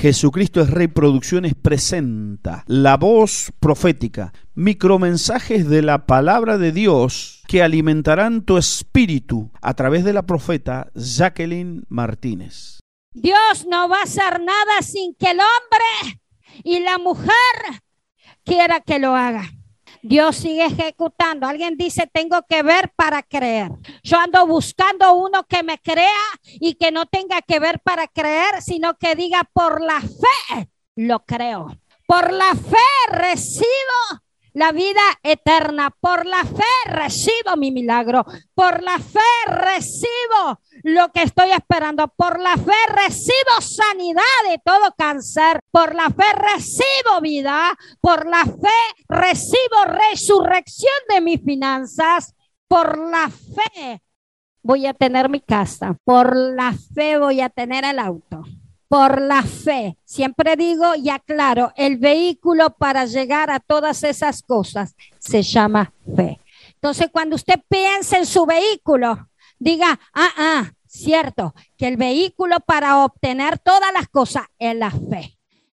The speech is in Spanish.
Jesucristo es Rey Producciones presenta la voz profética, micromensajes de la palabra de Dios que alimentarán tu espíritu a través de la profeta Jacqueline Martínez. Dios no va a hacer nada sin que el hombre y la mujer quiera que lo haga. Dios sigue ejecutando. Alguien dice, tengo que ver para creer. Yo ando buscando uno que me crea y que no tenga que ver para creer, sino que diga, por la fe lo creo. Por la fe recibo la vida eterna. Por la fe recibo mi milagro. Por la fe recibo lo que estoy esperando. Por la fe recibo sanidad de todo cáncer. Por la fe recibo vida. Por la fe recibo resurrección de mis finanzas. Por la fe voy a tener mi casa. Por la fe voy a tener el auto por la fe. Siempre digo y aclaro, el vehículo para llegar a todas esas cosas se llama fe. Entonces, cuando usted piensa en su vehículo, diga, ah, ah, cierto, que el vehículo para obtener todas las cosas es la fe.